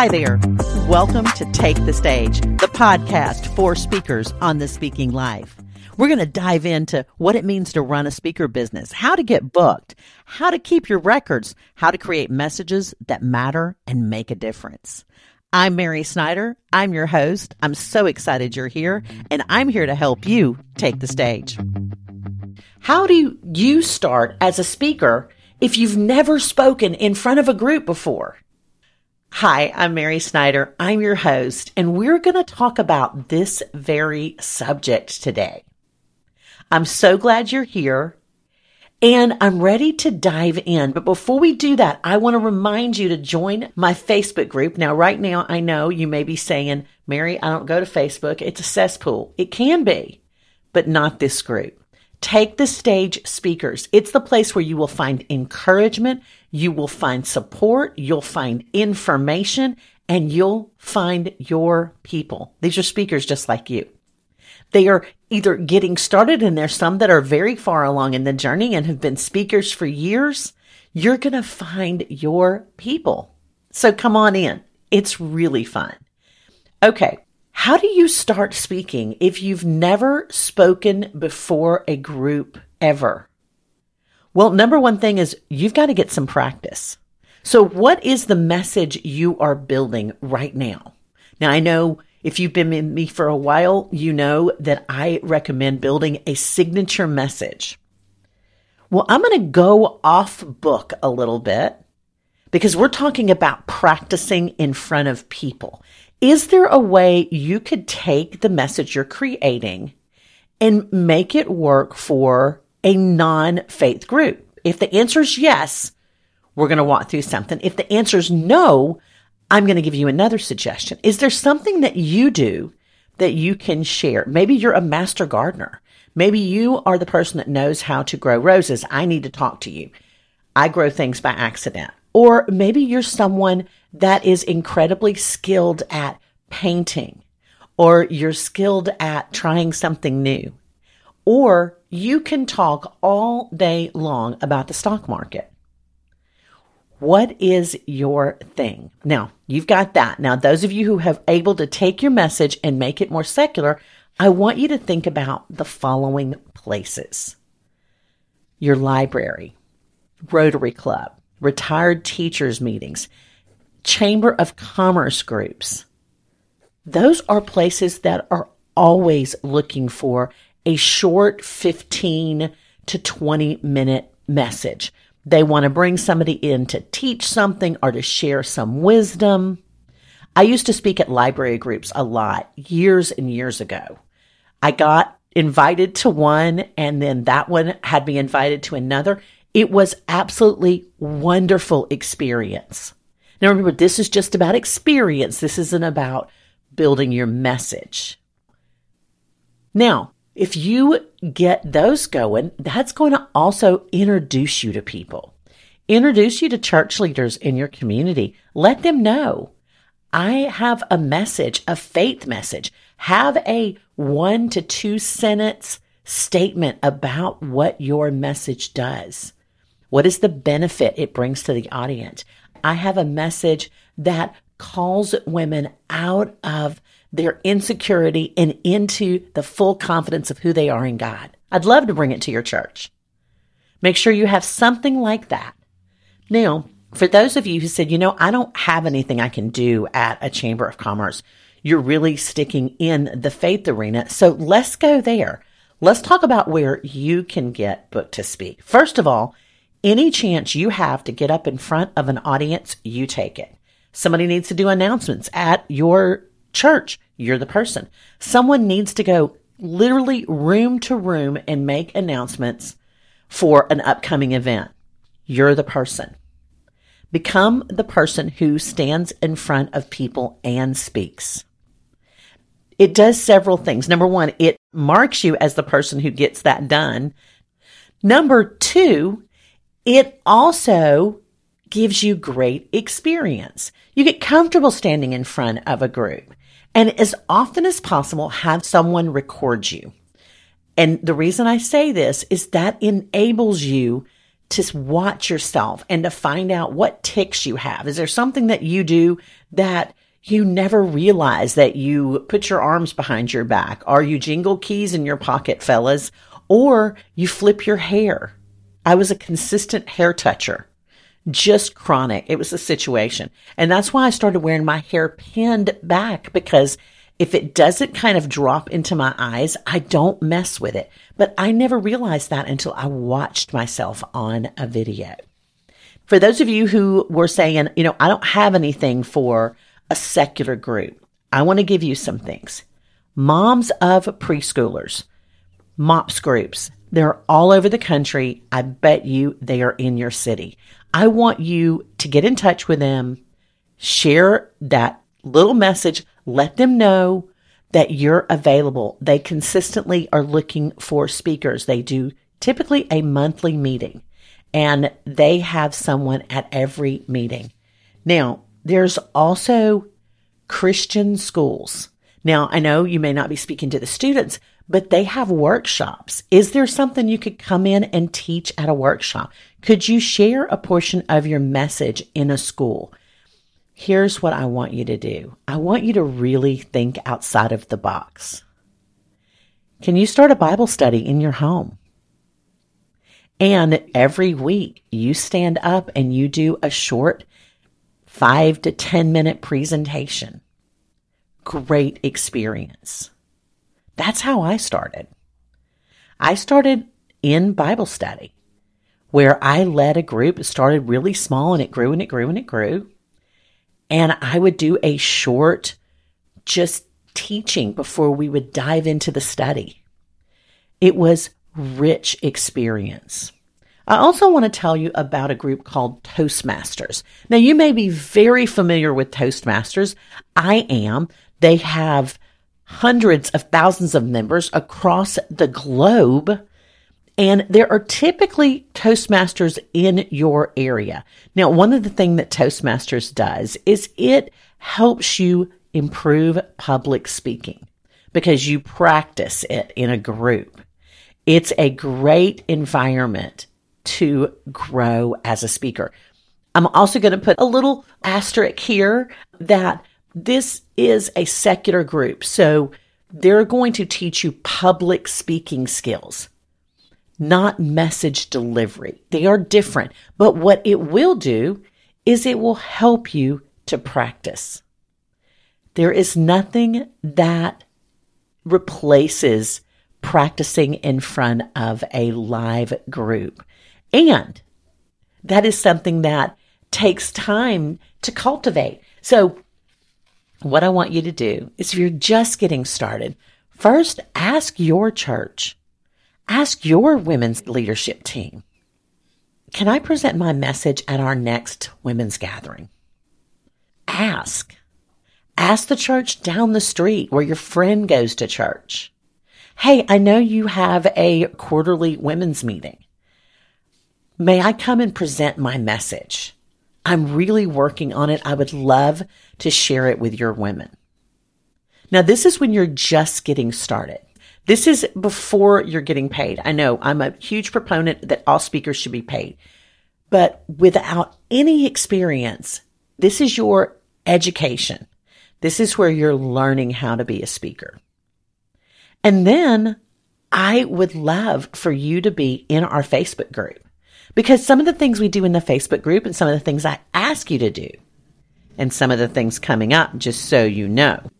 Hi there. Welcome to Take the Stage, the podcast for speakers on the speaking life. We're going to dive into what it means to run a speaker business, how to get booked, how to keep your records, how to create messages that matter and make a difference. I'm Mary Snyder. I'm your host. I'm so excited you're here, and I'm here to help you take the stage. How do you start as a speaker if you've never spoken in front of a group before? Hi, I'm Mary Snyder. I'm your host, and we're going to talk about this very subject today. I'm so glad you're here and I'm ready to dive in. But before we do that, I want to remind you to join my Facebook group. Now, right now, I know you may be saying, Mary, I don't go to Facebook. It's a cesspool. It can be, but not this group. Take the stage speakers. It's the place where you will find encouragement. You will find support. You'll find information and you'll find your people. These are speakers just like you. They are either getting started and there's some that are very far along in the journey and have been speakers for years. You're going to find your people. So come on in. It's really fun. Okay. How do you start speaking if you've never spoken before a group ever? Well, number one thing is you've got to get some practice. So what is the message you are building right now? Now I know if you've been with me for a while, you know that I recommend building a signature message. Well, I'm going to go off book a little bit because we're talking about practicing in front of people. Is there a way you could take the message you're creating and make it work for a non faith group? If the answer is yes, we're going to walk through something. If the answer is no, I'm going to give you another suggestion. Is there something that you do that you can share? Maybe you're a master gardener. Maybe you are the person that knows how to grow roses. I need to talk to you. I grow things by accident. Or maybe you're someone that is incredibly skilled at painting or you're skilled at trying something new. Or you can talk all day long about the stock market. What is your thing? Now, you've got that. Now, those of you who have able to take your message and make it more secular, I want you to think about the following places. Your library, Rotary Club, retired teachers meetings, Chamber of Commerce groups. Those are places that are always looking for a short 15 to 20 minute message. They want to bring somebody in to teach something or to share some wisdom. I used to speak at library groups a lot years and years ago. I got invited to one and then that one had me invited to another. It was absolutely wonderful experience. Now remember, this is just about experience. This isn't about building your message. Now, if you get those going, that's going to also introduce you to people, introduce you to church leaders in your community. Let them know I have a message, a faith message. Have a one to two sentence statement about what your message does. What is the benefit it brings to the audience? I have a message that calls women out of their insecurity and into the full confidence of who they are in God. I'd love to bring it to your church. Make sure you have something like that. Now, for those of you who said, you know, I don't have anything I can do at a chamber of commerce, you're really sticking in the faith arena. So let's go there. Let's talk about where you can get booked to speak. First of all, any chance you have to get up in front of an audience, you take it. Somebody needs to do announcements at your church, you're the person. Someone needs to go literally room to room and make announcements for an upcoming event. You're the person. Become the person who stands in front of people and speaks. It does several things. Number one, it marks you as the person who gets that done. Number two, it also gives you great experience. You get comfortable standing in front of a group. And as often as possible, have someone record you. And the reason I say this is that enables you to watch yourself and to find out what tics you have. Is there something that you do that you never realize that you put your arms behind your back? Are you jingle keys in your pocket, fellas? Or you flip your hair? I was a consistent hair toucher, just chronic. It was a situation. And that's why I started wearing my hair pinned back because if it doesn't kind of drop into my eyes, I don't mess with it. But I never realized that until I watched myself on a video. For those of you who were saying, you know, I don't have anything for a secular group, I want to give you some things. Moms of preschoolers, MOPS groups, they're all over the country. I bet you they are in your city. I want you to get in touch with them, share that little message, let them know that you're available. They consistently are looking for speakers. They do typically a monthly meeting and they have someone at every meeting. Now, there's also Christian schools. Now, I know you may not be speaking to the students, but they have workshops. Is there something you could come in and teach at a workshop? Could you share a portion of your message in a school? Here's what I want you to do. I want you to really think outside of the box. Can you start a Bible study in your home? And every week you stand up and you do a short five to 10 minute presentation. Great experience. That's how I started. I started in Bible study where I led a group. It started really small and it grew and it grew and it grew. And I would do a short, just teaching before we would dive into the study. It was rich experience. I also want to tell you about a group called Toastmasters. Now, you may be very familiar with Toastmasters. I am. They have hundreds of thousands of members across the globe. And there are typically Toastmasters in your area. Now, one of the things that Toastmasters does is it helps you improve public speaking because you practice it in a group. It's a great environment to grow as a speaker. I'm also going to put a little asterisk here that this is a secular group, so they're going to teach you public speaking skills, not message delivery. They are different, but what it will do is it will help you to practice. There is nothing that replaces practicing in front of a live group. And that is something that takes time to cultivate. So what I want you to do is if you're just getting started, first ask your church, ask your women's leadership team, can I present my message at our next women's gathering? Ask. Ask the church down the street where your friend goes to church. Hey, I know you have a quarterly women's meeting. May I come and present my message? I'm really working on it. I would love to share it with your women. Now, this is when you're just getting started. This is before you're getting paid. I know I'm a huge proponent that all speakers should be paid, but without any experience, this is your education. This is where you're learning how to be a speaker. And then I would love for you to be in our Facebook group. Because some of the things we do in the Facebook group and some of the things I ask you to do and some of the things coming up, just so you know,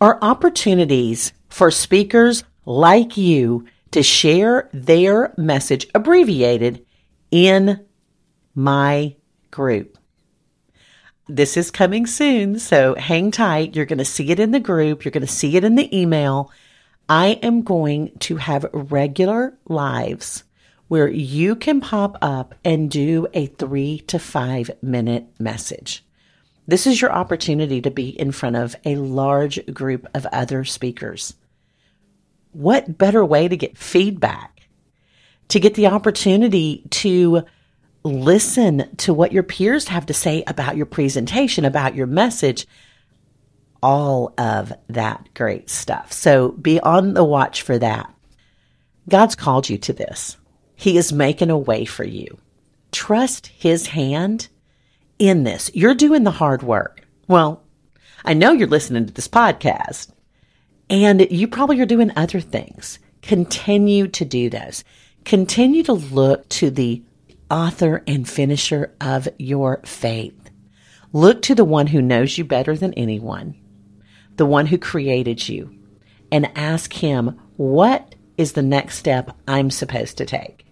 are opportunities for speakers like you to share their message abbreviated in my group. This is coming soon, so hang tight. You're going to see it in the group. You're going to see it in the email. I am going to have regular lives where you can pop up and do a three to five minute message. This is your opportunity to be in front of a large group of other speakers. What better way to get feedback? To get the opportunity to listen to what your peers have to say about your presentation, about your message, all of that great stuff. So be on the watch for that. God's called you to this. He is making a way for you. Trust His hand in this. You're doing the hard work. Well, I know you're listening to this podcast and you probably are doing other things. Continue to do those. Continue to look to the author and finisher of your faith. Look to the one who knows you better than anyone, the one who created you, and ask him, what is the next step I'm supposed to take?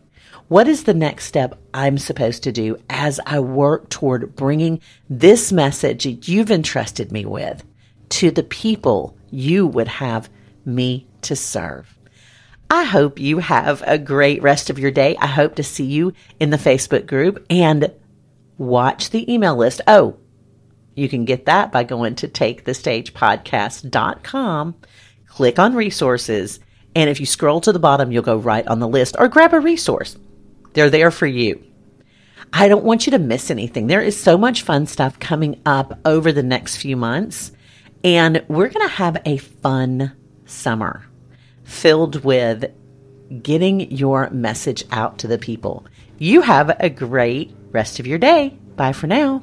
What is the next step I'm supposed to do as I work toward bringing this message you've entrusted me with to the people you would have me to serve? I hope you have a great rest of your day. I hope to see you in the Facebook group and watch the email list. Oh, you can get that by going to takethestagepodcast.com, click on resources, and if you scroll to the bottom, you'll go right on the list or grab a resource. They're there for you. I don't want you to miss anything. There is so much fun stuff coming up over the next few months, and we're going to have a fun summer filled with getting your message out to the people. You have a great rest of your day. Bye for now.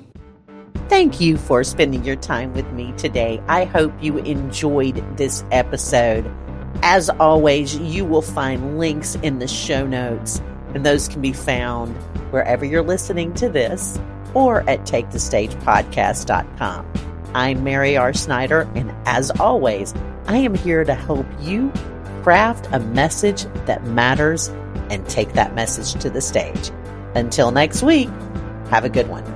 Thank you for spending your time with me today. I hope you enjoyed this episode. As always, you will find links in the show notes and those can be found wherever you're listening to this or at takethestagepodcast.com. I'm Mary R. Snyder, and as always, I am here to help you craft a message that matters and take that message to the stage. Until next week, have a good one.